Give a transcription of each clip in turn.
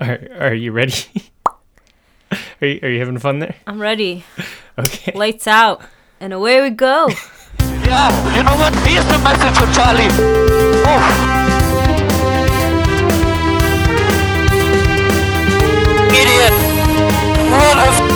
Are, are you ready? are, you, are you having fun there? I'm ready. Okay. Lights out. And away we go. Yeah, you know what? Here's the message for Charlie. Oh. Idiot. What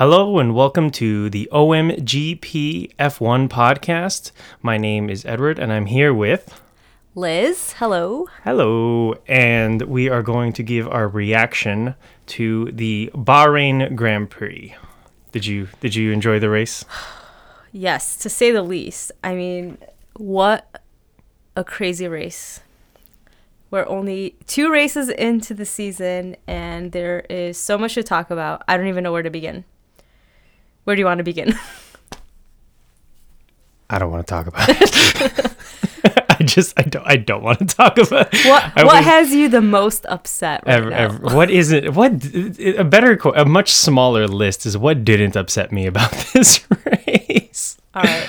Hello and welcome to the OMGP F1 podcast. My name is Edward and I'm here with. Liz, hello. Hello, and we are going to give our reaction to the Bahrain Grand Prix. Did you did you enjoy the race? Yes, to say the least. I mean, what a crazy race. We're only two races into the season and there is so much to talk about. I don't even know where to begin. Where do you want to begin? I don't want to talk about it. I just I don't I don't want to talk about it. What I what was- has you the most upset right ever, now? ever, what is it? What a better, a much smaller list is what didn't upset me about this race. All right.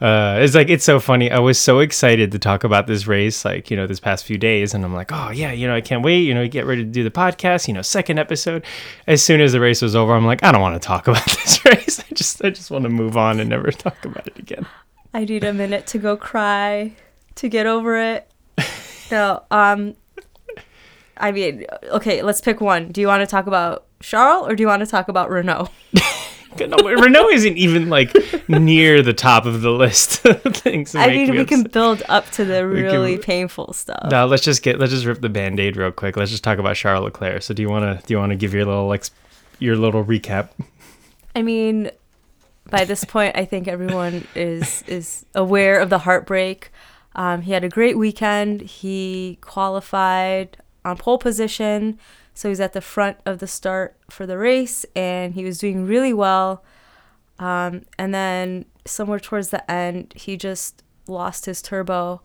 Uh, it's like it's so funny. I was so excited to talk about this race, like you know, this past few days, and I'm like, oh yeah, you know, I can't wait. You know, get ready to do the podcast. You know, second episode. As soon as the race was over, I'm like, I don't want to talk about this race. I just, I just want to move on and never talk about it again. I need a minute to go cry to get over it. No, um I mean, okay, let's pick one. Do you want to talk about Charles or do you want to talk about Renault? Renault isn't even like near the top of the list. of Things I mean, me we can build up to the We can- really painful stuff. No, let's just get let's just rip the band-aid real quick. Let's just talk about Charles Leclerc. So do you wanna do you wanna give your little ex- your little recap? I mean, by this point, I think everyone is is aware of the heartbreak. Um, he had a great weekend. He qualified on pole position, so he's at the front of the start for the race, and he was doing really well. Um, and then somewhere towards the end, he just lost his turbo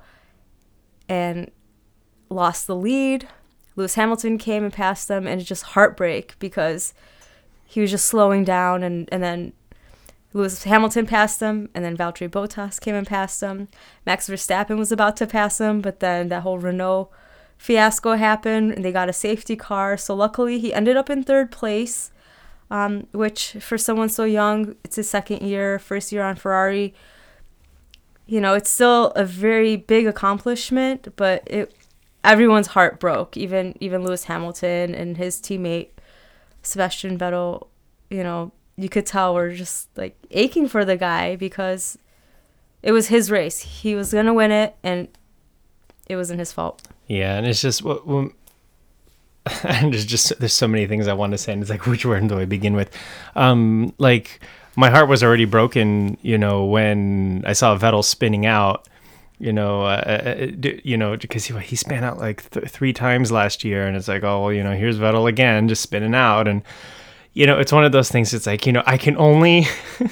and lost the lead. Lewis Hamilton came and passed them, and it's just heartbreak because he was just slowing down and, and then Lewis Hamilton passed him and then Valtteri Bottas came and passed him. Max Verstappen was about to pass him, but then that whole Renault fiasco happened and they got a safety car. So luckily he ended up in third place, um, which for someone so young, it's his second year, first year on Ferrari. You know, it's still a very big accomplishment, but it everyone's heart broke, even even Lewis Hamilton and his teammate Sebastian Vettel, you know, you could tell we're just like aching for the guy because it was his race. He was gonna win it, and it wasn't his fault. Yeah, and it's just what. what and there's just there's so many things I want to say, and it's like which one do I begin with? Um, like my heart was already broken, you know, when I saw Vettel spinning out. You know, uh, uh, you know, because he he span out like th- three times last year, and it's like, oh, well, you know, here's Vettel again, just spinning out, and you know, it's one of those things. It's like, you know, I can only,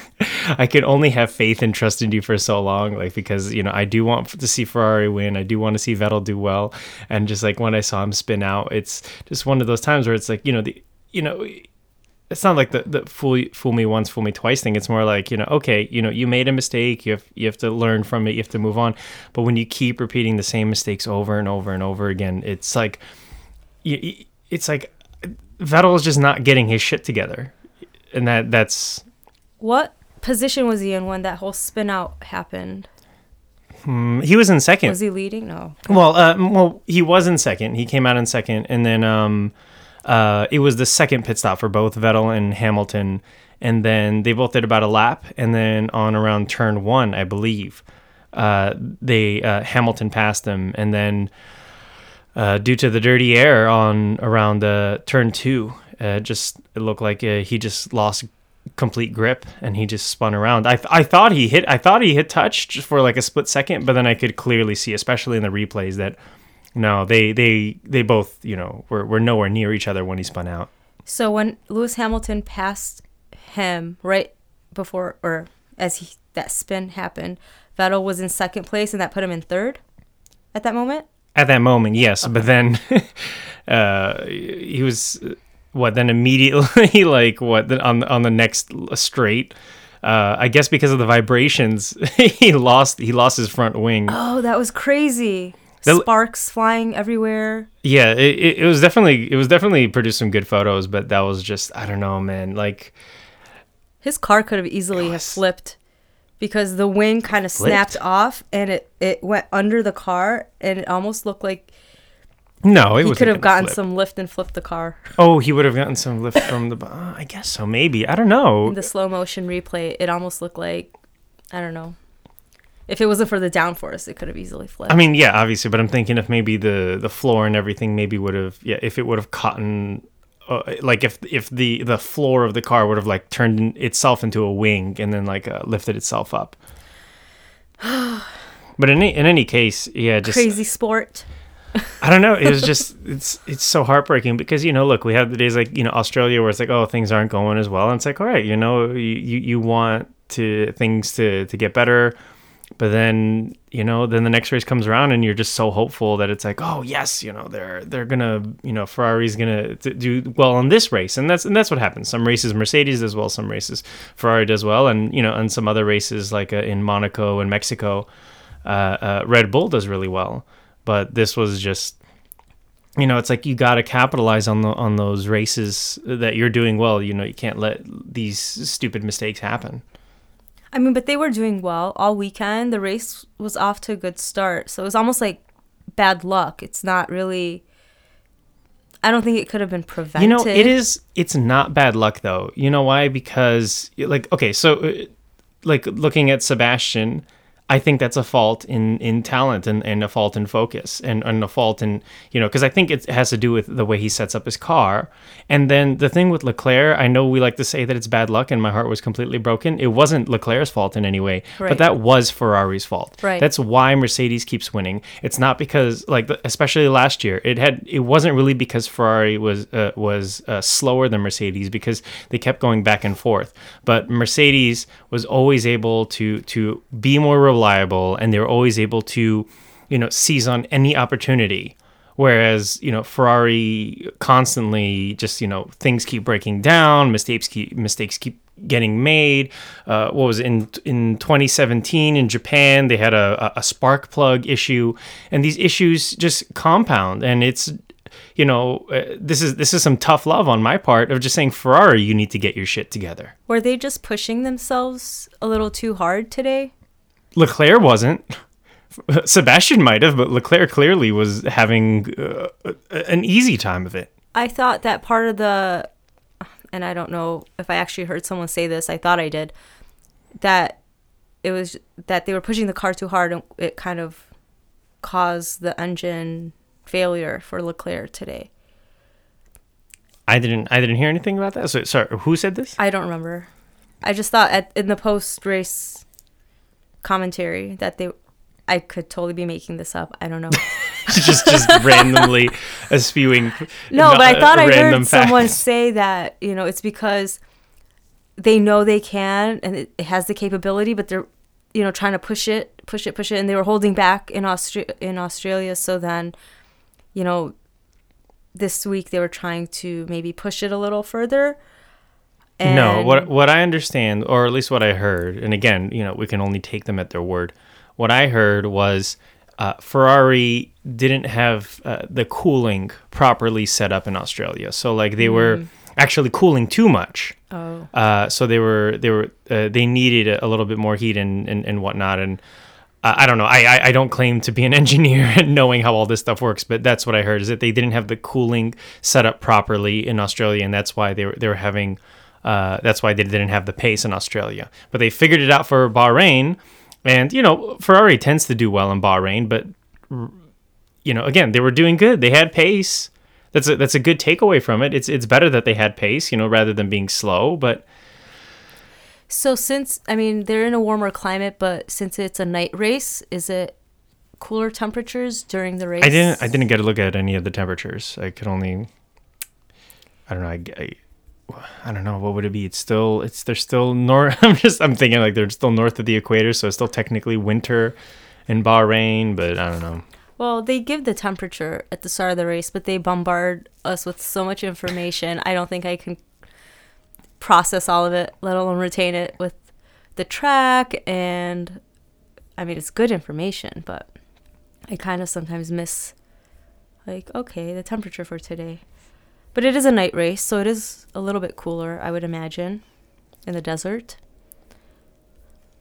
I can only have faith and trust in you for so long, like because you know, I do want to see Ferrari win. I do want to see Vettel do well, and just like when I saw him spin out, it's just one of those times where it's like, you know, the, you know, it's not like the the fool fool me once, fool me twice thing. It's more like, you know, okay, you know, you made a mistake. You have you have to learn from it. You have to move on. But when you keep repeating the same mistakes over and over and over again, it's like, you, it's like Vettel is just not getting his shit together, and that that's What position was he in when that whole spin out happened? he was in second. Was he leading? No. Well, uh, well, he was in second. He came out in second, and then um, uh, it was the second pit stop for both Vettel and Hamilton, and then they both did about a lap, and then on around turn one, I believe, uh, they uh, Hamilton passed them, and then uh, due to the dirty air on around uh, turn two, uh, just it looked like uh, he just lost complete grip and he just spun around. I, th- I thought he hit I thought he hit touch just for like a split second, but then I could clearly see, especially in the replays, that no, they they they both you know were were nowhere near each other when he spun out. So when Lewis Hamilton passed him right before or as he that spin happened, Vettel was in second place, and that put him in third at that moment. At that moment, yes, but then uh, he was what? Then immediately, like what? On on the next straight, uh, I guess because of the vibrations, he lost he lost his front wing. Oh, that was crazy! Sparks flying everywhere. Yeah, it, it, it was definitely it was definitely produced some good photos, but that was just I don't know, man. Like His car could have easily have flipped because the wing kind of snapped off and it, it went under the car and it almost looked like no, it he could have gotten some lift and flipped the car. Oh, he would have gotten some lift from the. Uh, I guess so, maybe. I don't know. In the slow motion replay, it almost looked like I don't know. If it wasn't for the downforce, it could have easily flipped. I mean, yeah, obviously, but I'm thinking if maybe the the floor and everything maybe would have yeah, if it would have caught in, uh, like if if the the floor of the car would have like turned itself into a wing and then like uh, lifted itself up. but in any, in any case, yeah, just crazy sport. I don't know. It was just it's it's so heartbreaking because you know, look, we have the days like you know Australia where it's like oh things aren't going as well, and it's like all right, you know, you you, you want to things to to get better, but then you know then the next race comes around and you're just so hopeful that it's like oh yes, you know they're they're gonna you know Ferrari's gonna t- do well on this race, and that's and that's what happens. Some races Mercedes does well, some races Ferrari does well, and you know and some other races like uh, in Monaco and Mexico, uh, uh, Red Bull does really well. But this was just you know it's like you got to capitalize on the on those races that you're doing well. You know you can't let these stupid mistakes happen I mean, but they were doing well all weekend. The race was off to a good start, so it was almost like bad luck. It's not really. I don't think it could have been prevented. you know it is it's not bad luck though you know why because like okay so uh, like looking at sebastian I think that's a fault in in talent and, and a fault in focus and, and a fault in you know because I think it has to do with the way he sets up his car. And then the thing with Leclerc I know we like to say that it's bad luck and my heart was completely broken. It wasn't Leclerc's fault in any way Right. but that was Ferrari's fault. Right. that's why Mercedes keeps winning. It's not because like especially last year it had it wasn't really because Ferrari was uh, was uh, slower than Mercedes because they kept going back and forth. But Mercedes was always able to to be more reliable and they were always able to you know seize on any opportunity. Whereas you know Ferrari constantly just you know things keep breaking down mistakes keep mistakes keep getting made. Uh, what was it, in in 2017 in Japan they had a, a- spark plug issue. And these issues just compound. And it's you know uh, this is this is some tough love on my part of just saying Ferrari you need to get your shit together. Were they just pushing themselves a little too hard today? Leclerc wasn't. Sebastian might have, but Leclerc clearly was having uh, an easy time of it. I thought that part of the, and I don't know if I actually heard someone say this. I thought I did. That it was that they were pushing the car too hard, and it kind of caused the engine failure for Leclerc today. I didn't. I didn't hear anything about that. So sorry. Who said this? I don't remember. I just thought at in the post race commentary that they. I could totally be making this up. I don't know. just just randomly spewing. No, but I thought I heard someone say that you know it's because they know they can and it, it has the capability, but they're you know trying to push it, push it, push it, and they were holding back in Austra- in Australia. So then, you know, this week they were trying to maybe push it a little further. And no, what what I understand, or at least what I heard, and again, you know, we can only take them at their word. What I heard was uh, Ferrari didn't have uh, the cooling properly set up in Australia, so like they were actually cooling too much. Oh. Uh, so they were they were uh, they needed a, a little bit more heat and and, and whatnot and. I I don't know. I, I I don't claim to be an engineer and knowing how all this stuff works, but that's what I heard is that they didn't have the cooling set up properly in Australia, and that's why they were they were having. Uh, that's why they didn't have the pace in Australia, but they figured it out for Bahrain, and you know Ferrari tends to do well in Bahrain, but you know again they were doing good. They had pace. That's a that's a good takeaway from it. It's it's better that they had pace, you know, rather than being slow. But So since I mean they're in a warmer climate, but since it's a night race, is it cooler temperatures during the race? I didn't I didn't get a look at any of the temperatures. I could only I don't know. I, I, I don't know what would it be. It's still it's they're still north. I'm just I'm thinking like they're still north of the equator, so it's still technically winter in Bahrain. But I don't know. Well, they give the temperature at the start of the race, but they bombard us with so much information. I don't think I can process all of it, let alone retain it with the track. And I mean, it's good information, but I kind of sometimes miss, like, okay, the temperature for today. But it is a night race, so it is a little bit cooler, I would imagine, in the desert.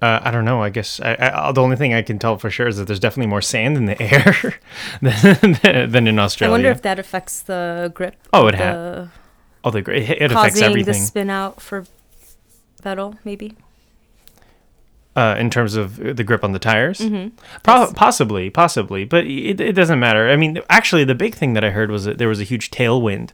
Uh, I don't know. I guess I, I, the only thing I can tell for sure is that there's definitely more sand in the air than, than in Australia. I wonder if that affects the grip. Oh, it of ha- the- oh, the it, it affects causing the spin out for Vettel, maybe. uh, in terms of the grip on the tires. Mm-hmm. Pro- Possibly, possibly, but it, it doesn't matter. I mean, actually, the big thing that I heard was that there was a huge tailwind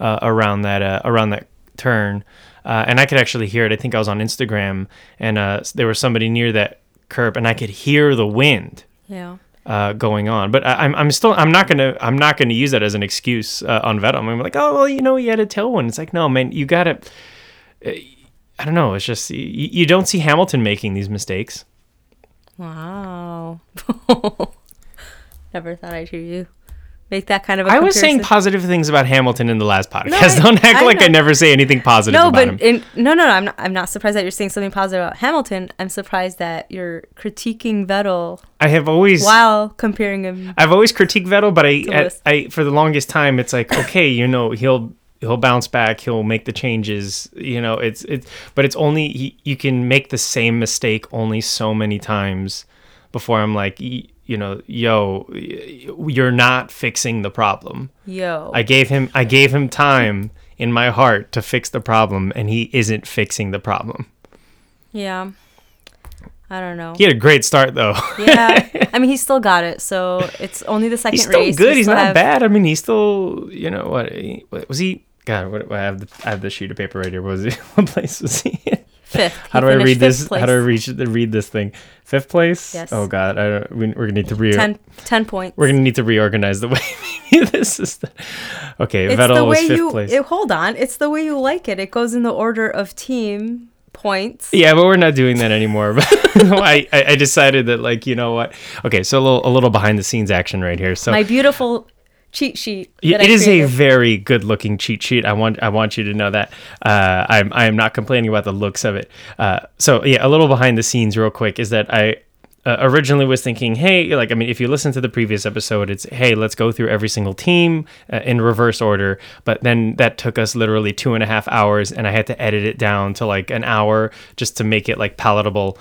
uh, around that uh, around that turn, uh, and I could actually hear it. I think I was on Instagram, and uh, there was somebody near that curb, and I could hear the wind Yeah. uh, going on. But I, I'm I'm still I'm not gonna I'm not gonna use that as an excuse uh, on Vettel. I'm like, oh well, you know, he had a tailwind. It's like, no, man, you gotta. I don't know. It's just you, you don't see Hamilton making these mistakes. Wow. Never thought I'd hear you make that kind of a I was saying positive things about Hamilton in the last podcast. I- don't act I like I never say anything positive no, about him. but in, no, no, no. I'm not, I'm not surprised that you're saying something positive about Hamilton. I'm surprised that you're critiquing Vettel I have always while comparing him. I've always critiqued Vettel, but I, I, I for the longest time it's like okay, you know, he'll he'll bounce back, he'll make the changes, you know, it's it's but it's only he, you can make the same mistake only so many times before I'm like you know, yo, you're not fixing the problem. Yo. I gave him I gave him time in my heart to fix the problem and he isn't fixing the problem. yeah. I don't know. He had a great start though. Yeah. I mean, he still got it, so it's only the second he's still race. good. We He's still not have- bad. I mean, he's still, you know, what, he- what was he? God, what, I have the I have the sheet of paper right here. What was he? What place was he? in? Fifth. How do I read this? fifth How do I place. reach read this thing? Fifth place. Yes. Oh God, I don't, we, we're gonna need to re. 10, 10 points. We're gonna need to reorganize the way this is. The, okay, it's Vettel the was fifth you place. it- hold on. It's the way you like it. It goes in the order of team points. Yeah, but we're not doing that anymore. I, I I decided that like you know what? Okay, so a little a little behind the scenes action right here. So My beautiful cheat sheet. Yeah, it is a very good looking cheat sheet. I want I want you to know that. Uh, I'm I am not complaining about the looks of it. Uh, so yeah, a little behind the scenes, real quick, is that I uh, originally was thinking, hey, like I mean, if you listen to the previous episode, it's hey, let's go through every single team uh, in reverse order. But then that took us literally two and a half hours, and I had to edit it down to like an hour just to make it like palatable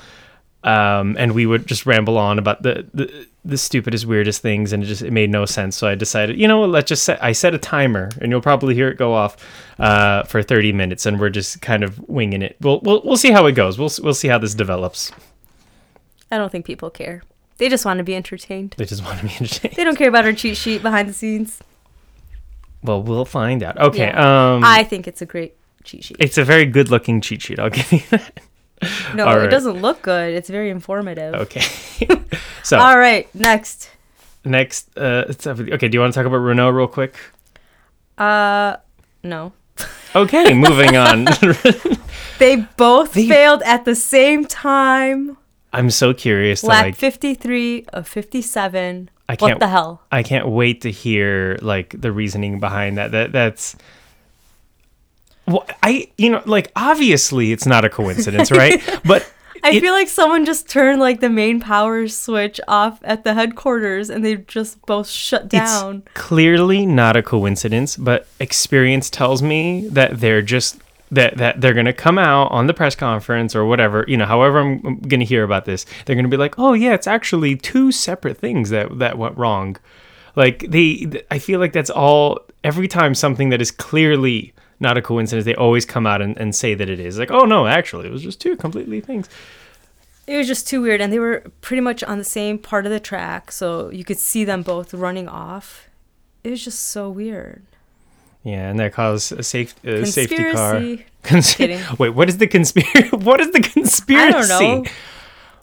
um, and we would just ramble on about the, the the stupidest, weirdest things, and it just it made no sense. So I decided, you know, what, let's just set. I set a timer, and you'll probably hear it go off uh, for thirty minutes, and we're just kind of winging it. We'll we'll we'll see how it goes. We'll we'll see how this develops. I don't think people care. They just want to be entertained. They just want to be entertained. They don't care about our cheat sheet behind the scenes. Well, we'll find out. Okay. Yeah. Um, I think it's a great cheat sheet. it's a very good looking cheat sheet. I'll give you that. No, all it doesn't look good. It's very informative. Okay. so All right, next. next, uh, it's okay. Do you want to talk about Renault real quick? Uh, no. Okay, moving on. They both They- failed at the same time. I'm so curious Lap like 53 of 57. I can't- the hell? I can't wait to hear like the reasoning behind that. That that's well, I you know like obviously it's not a coincidence, right? But I it- feel like someone just turned like the main power switch off at the headquarters and they just both shut down. it's clearly not a coincidence. But experience tells me that they're just that that they're gonna come out on the press conference or whatever you know. However, I'm, I'm gonna hear about this. They're gonna be like, oh yeah, it's actually two separate things that that went wrong. Like they, I feel like that's all. Every time something that is clearly not a coincidence, they always come out and, and say that it is. Like, oh no, actually, it was just two completely things. It was just too weird and they were pretty much on the same part of the track so you could see them both running off. It was just so weird. Yeah, and that caused a safe, uh, safety car. Cons- Kidding. Wait, what is the conspiracy? what is the conspiracy? I don't know.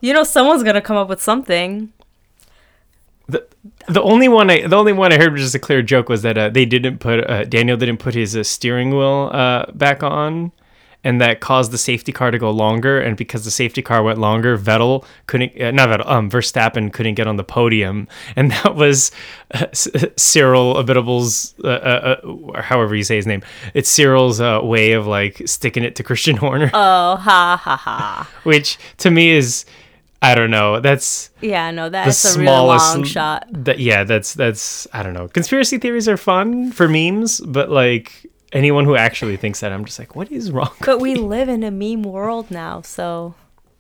You know someone's going to come up with something. the, the only one I the only one I heard was just a clear joke was that uh, they didn't put uh, Daniel didn't put his uh, steering wheel uh, back on, and that caused the safety car to go longer. And because the safety car went longer, Vettel couldn't uh, not Vettel um Verstappen couldn't get on the podium, and that was uh, Cyril Abiteboul's uh, uh, uh, however you say his name. It's Cyril's uh, way of like sticking it to Christian Horner, Oh, ha ha ha. which to me is. I don't know. That's Yeah, no, the that's a real smallest long shot. That yeah, that's that's I don't know. Conspiracy theories are fun for memes, but like anyone who actually thinks that, I'm just like, what is wrong? But we live in a meme world now, so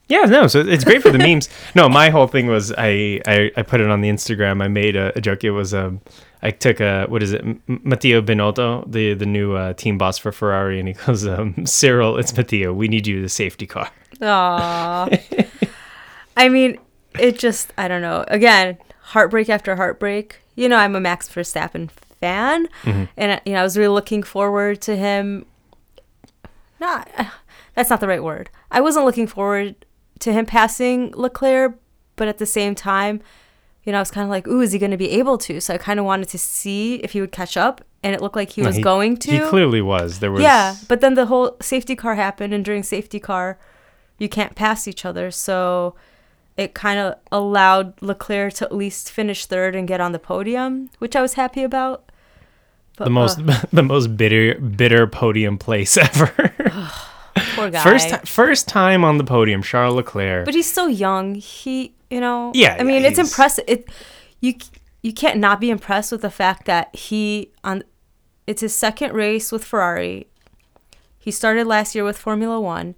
Yeah, no. So it's great for the memes. No, my whole thing was I I, I put it on the Instagram. I made a, a joke. It was um I took a what is it Matteo Binotto, the the new uh, team boss for Ferrari, and he goes, um, Cyril, it's Matteo. We need you the safety car. Aww. I mean, it just, I don't know. Again, heartbreak after heartbreak. You know, I'm a Max Verstappen fan. And, uh, you know, I was really looking forward to him. Not, that's not the right word. I wasn't looking forward to him passing Leclerc, but at the same time, you know, I was kind of like, ooh, is he going to be able to? So I kind of wanted to see if he would catch up. And it looked like he was He- going to. He clearly was. There was Yeah, but then the whole safety car happened, and during safety car, you can't pass each other. So it kind of allowed Leclerc to at least finish third and get on the podium, which I was happy about. But, the most uh, the most bitter bitter podium place ever. poor guy. first ti- first time on the podium, Charles Leclerc. but he's so young. He, you know. Yeah, I mean, yeah, it's he's- impressive. It you you can't not be impressed with the fact that he on it's his second race with Ferrari. He started last year with Formula One,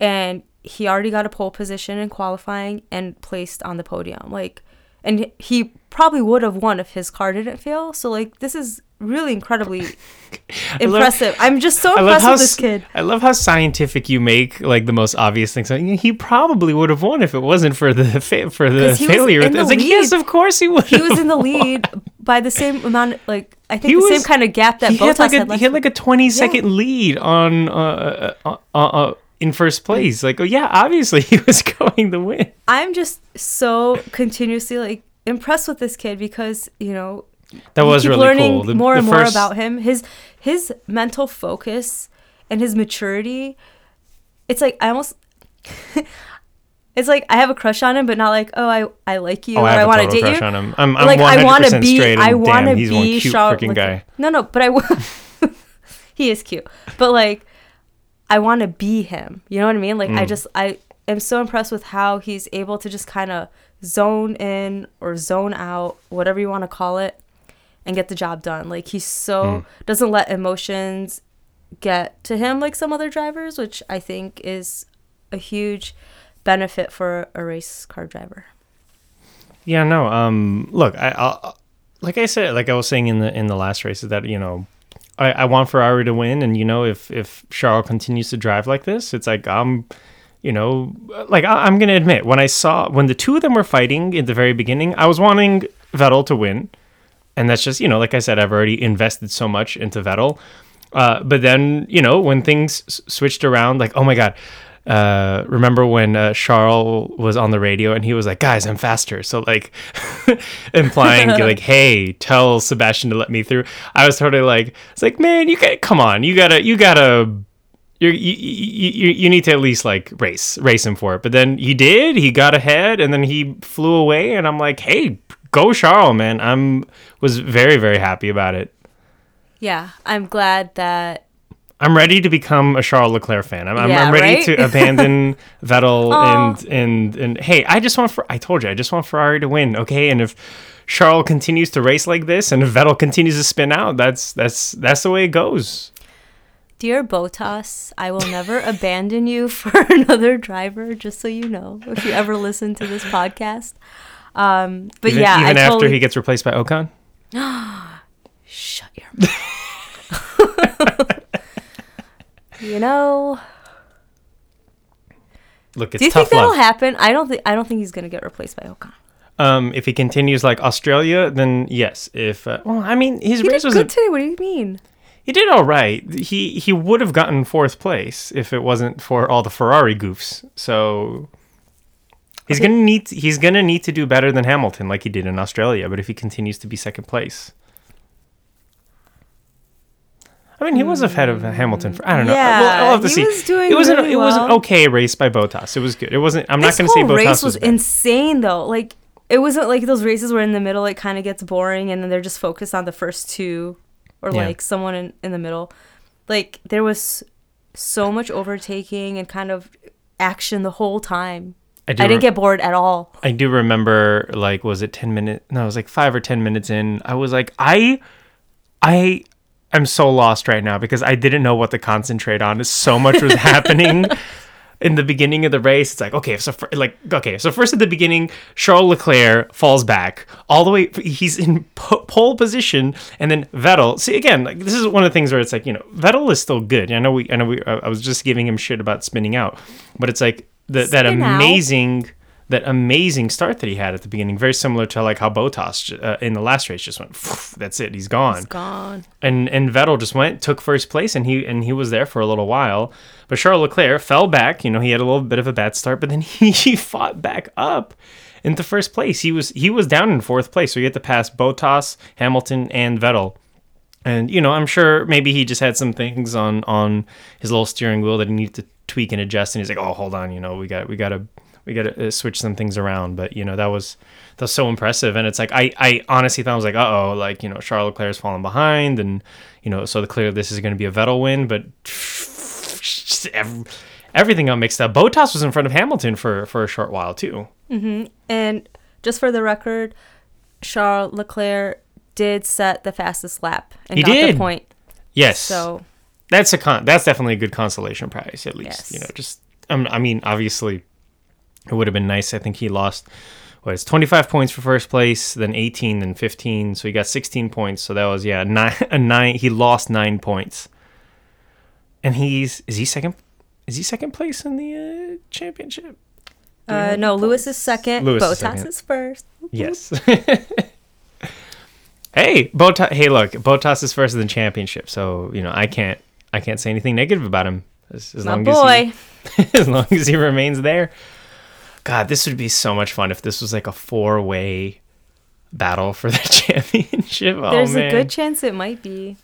and he already got a pole position in qualifying and placed on the podium. Like, and he probably would have won if his car didn't fail. So like, this is really incredibly impressive. I'm just so impressed how with this kid. I love how scientific you make like the most obvious things. Like, he probably would have won if it wasn't for the fa- for the 'Cause he was failure. the it's like yes, of course he would. He was in the lead by the same amount, like I think He the was- same kind of gap that he Bottas had like had. a last he had like a twenty second Yeah. lead on uh, uh, uh, uh, in first place. Like oh yeah, obviously he was going to win. I'm just so continuously like impressed with this kid because you know That was keep really learning cool. The- more the and more about him. His his mental focus and his maturity. It's like I almost. it's like I have a crush on him, but not like oh I I like you Oh, or I I, want to date crush you. on him. I'm, I'm like I want to 100% be straight, I and want to damn, he's one be cute Charlotte freaking guy. No, no, but I wa- he is cute. But like I want to be him. You know what I mean? Like I Mm. just I am so impressed with how he's able to just kind of zone in or zone out, whatever you want to call it, and get the job done. Like he's so Mm. doesn't let emotions get to him like some other drivers, which I think is a huge benefit for a race car driver. Yeah, no. Um, look, I, I'll, like I said, like I was saying in the in the last race, is that you know, I, I want Ferrari to win, and you know, if if Charles continues to drive like this, it's like I'm, you know, like I, I'm gonna admit when I saw when the two of them were fighting in the very beginning, I was wanting Vettel to win, and that's just you know, like I said, I've already invested so much into Vettel. Uh, but then you know when things s- switched around, like oh my god, uh, remember when uh, Charles was on the radio and he was like, "Guys, I'm faster." So like, implying like, "Hey, tell Sebastian to let me through." I was totally like, "It's like, man, you got come on, you gotta, you gotta." You're, you, you, you you need to at least like race race him for it but then he did he got ahead and then he flew away and i'm like hey go charles man i'm was very very happy about it Yeah, I'm glad that I'm ready to become a Charles Leclerc fan. I'm, I'm, I'm ready right? to abandon Vettel and and and hey, I just want for I told you I just want Ferrari to win, okay? And if Charles continues to race like this and if Vettel continues to spin out, that's that's that's the way it goes. Dear Bottas, I will never abandon you for another driver, just so you know, if you ever listen to this podcast. Um, but Even, yeah, even I after totally, he gets replaced by Ocon. shut your mouth. You know, Look, it's do you tough think that'll love. happen? I don't think I don't think he's gonna get replaced by Ocon. um, if he continues like Australia, then yes. If uh, well, I mean, his He race did was good a, today. What do you mean? he did all right. He he would have gotten fourth place if it wasn't for all the Ferrari goofs. So He's gonna need he's gonna need to do better than Hamilton, like he did in Australia. But if he continues to be second place, I mean, he was ahead of hmm. Hamilton. For, I don't know. Yeah, Well, I'll have to he see. was doing it was an really it was an okay race by Bottas. It was good. It wasn't. I'm this not gonna say whole Bottas race was, was insane though. Like it wasn't like those races where in the middle it kind of gets boring and then they're just focused on the first two or Yeah. like someone in, in the middle. Like there was so much overtaking and kind of action the whole time. I I, didn't re- get bored at all. I do remember like was it 10 minutes no it was like 5 or 10 minutes in I was like I I am so lost right now because I didn't know what to concentrate on so much was happening in the beginning of the race it's like okay so fir- like okay so first at the beginning Charles Leclerc falls back all the way he's in po- pole position and then Vettel see again like this is one of the things where it's like you know Vettel is still good I know we I know we I was just giving him shit about spinning out but it's like the, that amazing. out. That amazing start that he had at the beginning, very similar to like how Bottas uh, in the last race just went. That's it, he's gone. Gone. And and Vettel just went, took first place, and he and he was there for a little while. But Charles Leclerc fell back. You know, he had a little bit of a bad start, but then he, he fought back up into first place. He was he was down in fourth place, so he had to pass Bottas, Hamilton, and Vettel. And you know, I'm sure maybe he just had some things on on his little steering wheel that he needed to tweak and adjust. And he's like, "Oh, hold on, you know, we got we got to we got to uh, switch some things around." But you know, that was that's so impressive. And it's like I I honestly thought I was like, "Uh oh, like you know, Charles Leclerc's falling behind," and you know, so the clear this is going to be a Vettel win, but just ev- everything got mixed up. Bottas was in front of Hamilton for for a short while too. And just for the record, Charles Leclerc did set the fastest lap and He got did. the point. Yes. So that's a con that's definitely a good consolation prize at least Yes. you know just um, i mean obviously it would have been nice i think he lost what it's 25 points for first place then 18 then 15 so he got 16 points so that was yeah nine a nine he lost nine points and he's is he second is he second place in the uh, championship uh, no, Lewis is second. Lewis is Bottas second. is first. yes hey Bottas hey look Bottas is first in the championship so you know i can't i can't say anything negative about him as, as long boy. as he, as long as he remains there. God, this would be so much fun if this was like a four way battle for the championship. Oh, There's man. a good chance it might be.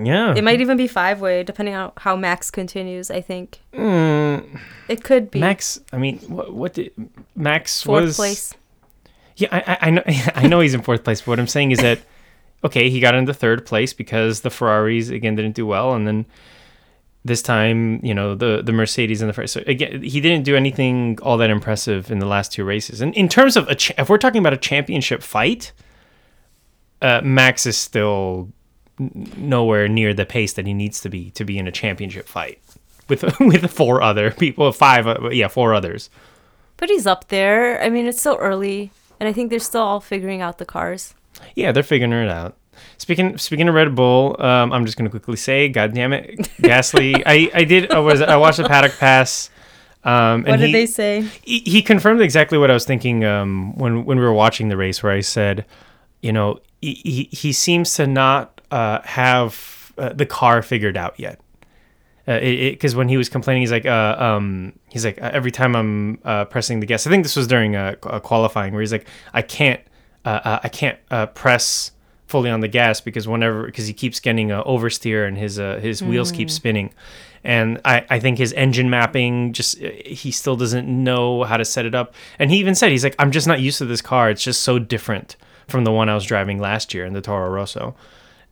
yeah. It might even be five way, depending on how Max continues. I think Mm, it could be Max, I mean, what, what did Max fourth was? place. Yeah, I, I, I know, I know he's in fourth place. But what I'm saying is that okay, he got into third place because the Ferraris again didn't do well, and then this time, you know, the the Mercedes in the first. So again, he didn't do anything all that impressive in the last two races. And in terms of a, cha- if we're talking about a championship fight, uh, Max is still nowhere near the pace that he needs to be to be in a championship fight with with four other people, five, uh, yeah, four others. But he's up there. I mean, it's still early, and I think they're still all figuring out the cars. Yeah, they're figuring it out. Speaking speaking of Red Bull, um, I'm just gonna quickly say, God damn it, Gasly. I I did. I was I watched the paddock pass. Um, and What did he, they say? He, he confirmed exactly what I was thinking um, when when we were watching the race, where I said, you know, he he, he seems to not uh, have uh, the car figured out yet. Because when he was complaining, he's like, uh, um, he's like, uh, every time I'm uh, pressing the gas, I think this was during a, qualifying where he's like, I can't, uh, uh, I can't uh, press fully on the gas because whenever because he keeps getting uh, oversteer and his uh, his wheels keep spinning, and I, I think his engine mapping just uh, he still doesn't know how to set it up. And he even said he's like, I'm just not used to this car. It's just so different from the one I was driving last year in the Toro Rosso.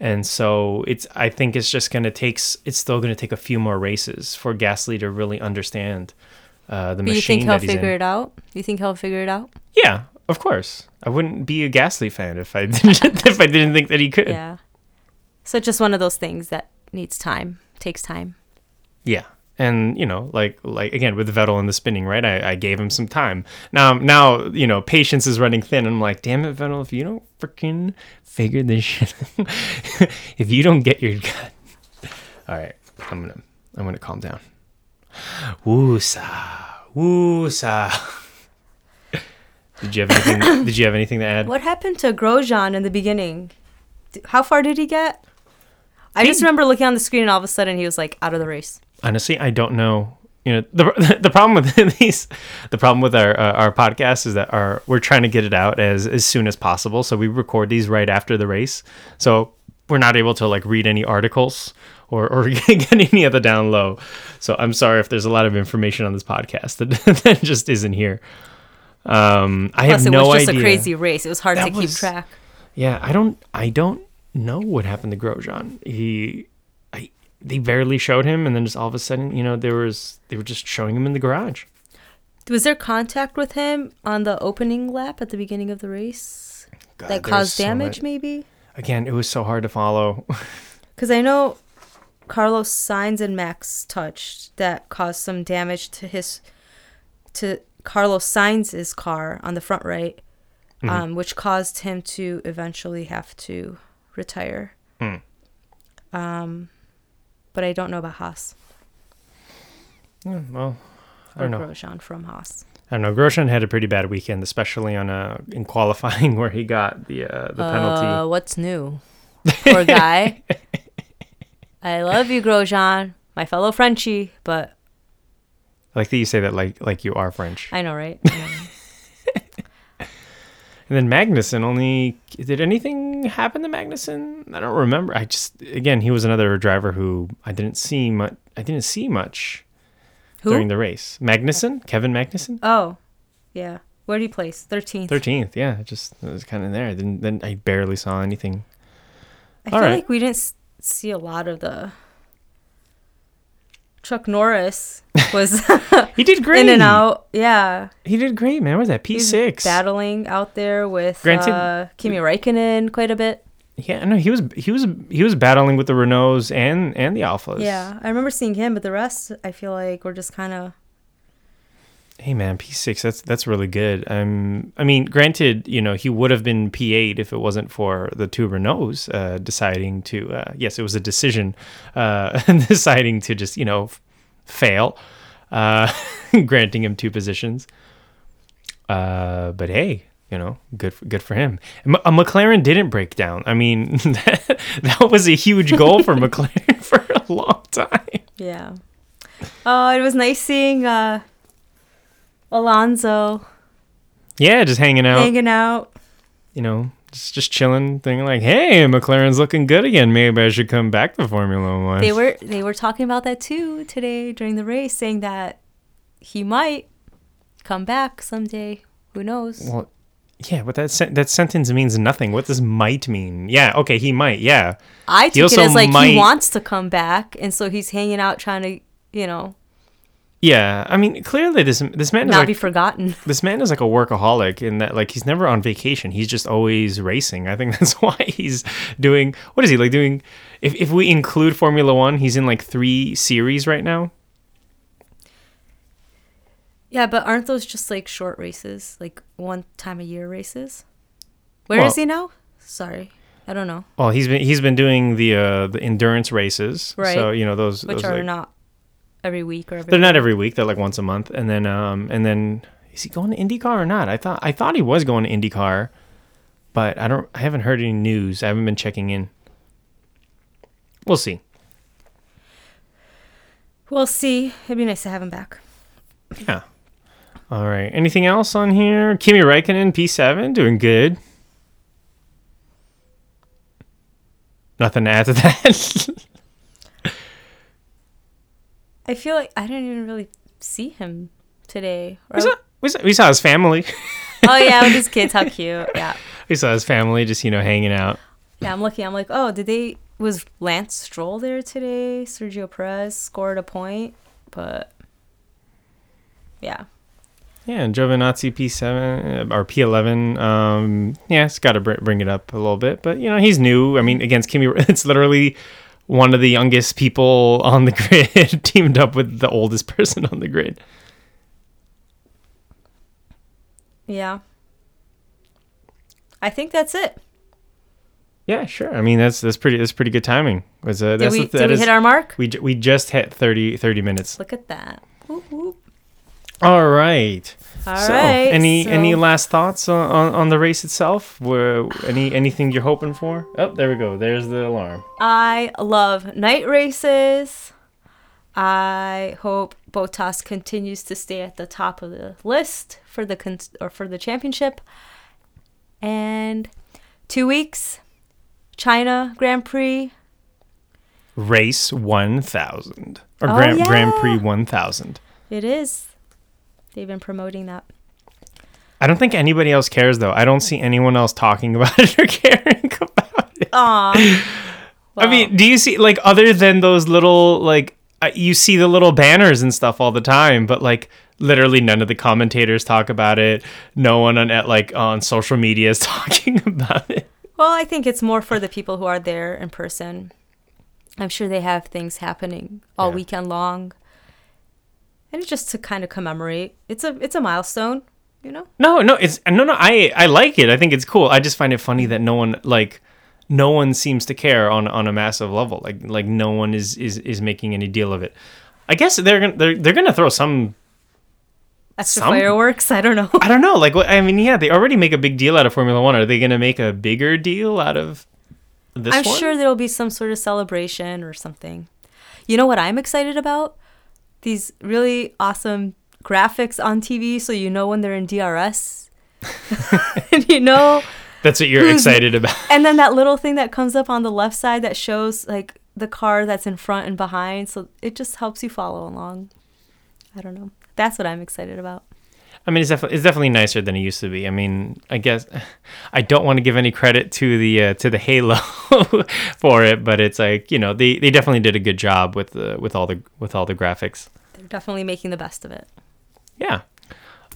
And so it's I think it's just gonna take it's still gonna take a few more races for Gasly to really understand uh, the But you machine think he'll figure in. it out? You think he'll figure it out? Yeah, of course. I wouldn't be a Gasly fan if I didn't if I didn't think that he could. Yeah. So just one of those things that needs time, takes time. Yeah. And you know, like like again with Vettel and the spinning, right? I, I gave him some time. Now now you know patience is running thin. I'm like, damn it, Vettel, if you don't freaking figure this shit, if you don't get your gun, all right, I'm gonna I'm gonna calm down. Woosa, woosa. Did you have anything? did you have anything to add? What happened to Grosjean in the beginning? How far did he get? I just remember looking on the screen and all of a sudden he was like out of the race. Honestly, I don't know you know the the problem with these the problem with our uh, our podcast is that our we're trying to get it out as as soon as possible so we record these right after the race so we're not able to like read any articles or or get any of the down low so i'm sorry if there's a lot of information on this podcast that, that just isn't here um i Plus, have it was just idea a crazy race. It was hard That to keep track. yeah, I don't I don't know what happened to Grosjean. He I they barely showed him and then just all of a sudden, you know, there was they were just showing him in the garage. Was there contact with him on the opening lap at the beginning of the race God, that caused so damage? much- Maybe Again, it was so hard to follow. because I know Carlos Sainz and Max touched that caused some damage to his to Carlos Sainz's car on the front right, Mm-hmm. um, which caused him to eventually have to retire. Hmm. Um, but I don't know about Haas Yeah, well, I don't know. Grosjean from Haas. I don't know. Grosjean had a pretty bad weekend, especially on uh in qualifying where he got the uh, the penalty. Uh, what's new? Poor guy. I love you, Grosjean, my fellow Frenchie, but like that you say that like like you are French. I know, right? And then Magnussen only did anything happen to Magnussen? I don't remember. I just again he was another driver who I didn't see much. I didn't see much Who? during the race. Magnussen, Kevin Magnussen, oh, yeah. Where did he place? Thirteenth. thirteenth. Yeah, just it was kind of there. Then then I barely saw anything. I All feel right. like we didn't see a lot of the. Chuck Norris was He did great. in and out. Yeah, He did great, man. What was that P six battling out there with Granted- uh, Kimi Räikkönen quite a bit. Yeah, no, he was he was he was battling with the Renaults and and the Alphas. Yeah, I remember seeing him, but the rest, I feel like we're just kind of. Hey man, P six. That's that's really good. Um, I mean, granted, you know, he would have been P eight if it wasn't for the two Renaults uh, deciding to. Uh, yes, it was a decision, uh, deciding to just you know f- fail, uh, granting him two positions. Uh, but hey, you know, good for, good for him. A McLaren didn't break down. I mean, that, that was a huge goal for McLaren for a long time. Yeah. Oh, it was nice seeing uh, Alonso Yeah, just hanging out. hanging out. you know, just just chilling, thinking like, "Hey, McLaren's looking good again. Maybe I should come back to Formula One." They were they were talking about that too today during the race, saying that he might come back someday. Who knows? well, yeah, but that sen- that sentence means nothing. What does "might" mean? Yeah, okay, he might. Yeah, I took it as like might- he wants to come back, and so he's hanging out trying to, you know, yeah. I mean, clearly this this man is not like be forgotten. this man is like a workaholic in that like he's never on vacation. He's just always racing. I think that's why he's doing. What is he like doing? If if we include Formula One, he's in like three series right now. Yeah, but aren't those just like short races, like one time a year races? Where is Well- he now? Sorry, I don't know. Well, he's been he's been doing the uh the endurance races. Right. So you know those Which those, are like- not every week or every. They're not every week. They're like once a month, and then um and then is he going to IndyCar or not? I thought I thought he was going to IndyCar, but I don't. I haven't heard any news. I haven't been checking in. We'll see. We'll see. It'd be nice to have him back. Yeah. All right. Anything else on here? Kimi Räikkönen, P7, doing good. Nothing to add to that. I feel like I didn't even really see him today. We, saw, we, saw, we saw his family. oh yeah, with his kids, how cute. Yeah, we saw his family just you know hanging out. yeah. I'm looking. I'm like, oh, did they? Was Lance Stroll there today? Sergio Perez scored a point, but yeah, Yeah, and Giovinazzi P7 uh, or P11. Um, yeah, it's got to br- bring it up a little bit, but you know he's new. I mean, against Kimi, it's literally one of the youngest people on the grid teamed up with the oldest person on the grid. yeah. I think that's it. Yeah, sure. I mean, that's that's pretty that's pretty good timing. Was uh, Did that's we, the- did that we is- hit our mark? we we just hit 30, 30 minutes. Look at that. Whoop, whoop. All right. All so, right, any any last thoughts on, on, on the race itself? Were any anything you're hoping for? Oh, there we go. There's the alarm. I love night races. I hope Bottas continues to stay at the top of the list for the con- or for the championship. And two weeks, China Grand Prix. Race 1000 or Oh, Grand, Grand Prix 1000. It is. They've been promoting that. I don't think anybody else cares though. I don't see anyone else talking about it or caring about it. Aw. I mean, do you see like other than those little like uh, you see the little banners and stuff all the time, but like literally none of the commentators talk about it. No one on at like on social media is talking about it. Well, I think it's more for the people who are there in person. I'm sure they have things happening all Yeah. weekend long. And it's just to kind of commemorate. It's a it's a milestone, you know? No, no, it's no, no. I I like it. I think it's cool. I just find it funny that no one like no one seems to care on on a massive level. Like like no one is is is making any deal of it. I guess they're gonna they're they're gonna throw some. Extra Some- fireworks, I don't know. I don't know. Like what I mean, yeah, they already make a big deal out of Formula One. Are they gonna make a bigger deal out of this I'm one? sure there'll be some sort of celebration or something. You know what I'm excited about? These really awesome graphics on TV so you know when they're in DRS. and you know That's what you're excited about. and then that little thing that comes up on the left side that shows like the car that's in front and behind so it just helps you follow along. I don't know. That's what I'm excited about. I mean, it's definitely it's definitely nicer than it used to be. I mean, I guess I don't want to give any credit to the uh, to the Halo for it, but it's like you know they, they definitely did a good job with the with all the with all the graphics. They're definitely making the best of it. Yeah.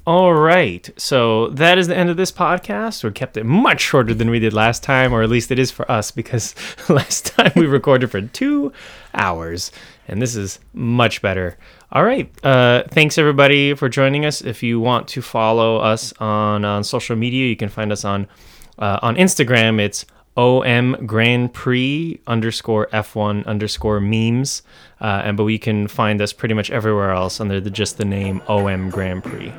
All right. So that is the end of this podcast. We kept it much shorter than we did last time, or at least it is for us because last time we recorded for two hours, and this is much better. All right. Uh, thanks everybody for joining us. If you want to follow us on on social media, you can find us on uh, on Instagram. It's OM Grand Prix underscore F1 underscore memes. Uh, and but we can find us pretty much everywhere else under the, just the name OM Grand Prix.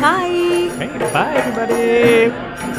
Bye. Hey, bye everybody.